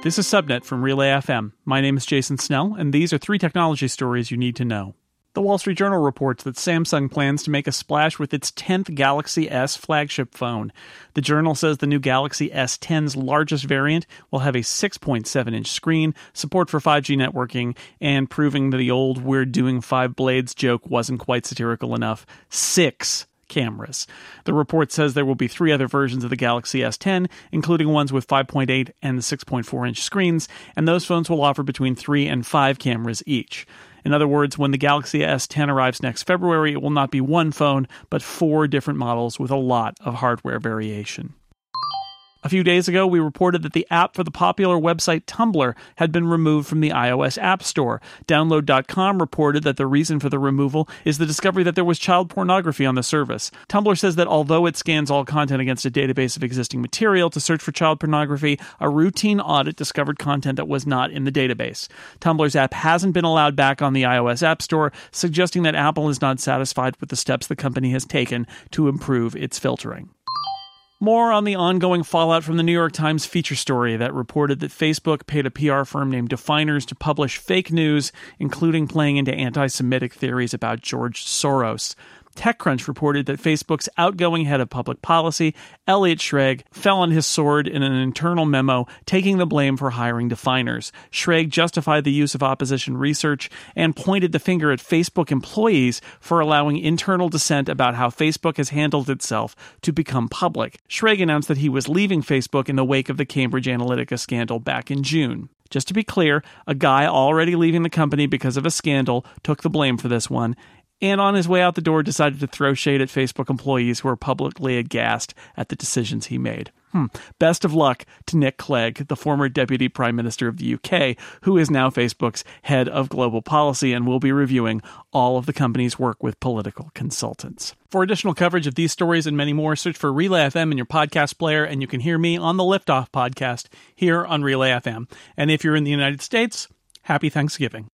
This is Subnet from Relay FM. My name is Jason Snell, and these are three technology stories you need to know. The Wall Street Journal reports that Samsung plans to make a splash with its 10th Galaxy S flagship phone. The journal says the new Galaxy S10's largest variant will have a 6.7 inch screen, support for 5G networking, and proving that the old we're doing five blades joke wasn't quite satirical enough, six cameras. The report says there will be three other versions of the Galaxy S10, including ones with 5.8 and 6.4 inch screens, and those phones will offer between three and five cameras each. In other words, when the Galaxy S10 arrives next February, it will not be one phone, but four different models with a lot of hardware variation. A few days ago, we reported that the app for the popular website Tumblr had been removed from the iOS App Store. Download.com reported that the reason for the removal is the discovery that there was child pornography on the service. Tumblr says that although it scans all content against a database of existing material to search for child pornography, a routine audit discovered content that was not in the database. Tumblr's app hasn't been allowed back on the iOS App Store, suggesting that Apple is not satisfied with the steps the company has taken to improve its filtering. More on the ongoing fallout from the New York Times feature story that reported that Facebook paid a PR firm named Definers to publish fake news, including playing into anti Semitic theories about George Soros. TechCrunch reported that Facebook's outgoing head of public policy, Elliot Schrage, fell on his sword in an internal memo taking the blame for hiring definers. Schrage justified the use of opposition research and pointed the finger at Facebook employees for allowing internal dissent about how Facebook has handled itself to become public. Schrage announced that he was leaving Facebook in the wake of the Cambridge Analytica scandal back in June. Just to be clear, a guy already leaving the company because of a scandal took the blame for this one, and on his way out the door decided to throw shade at Facebook employees who were publicly aghast at the decisions he made. Hmm. Best of luck to Nick Clegg, the former Deputy Prime Minister of the UK, who is now Facebook's head of global policy and will be reviewing all of the company's work with political consultants. For additional coverage of these stories and many more, search for Relay FM in your podcast player, and you can hear me on the Liftoff podcast here on Relay FM. And if you're in the United States, happy Thanksgiving.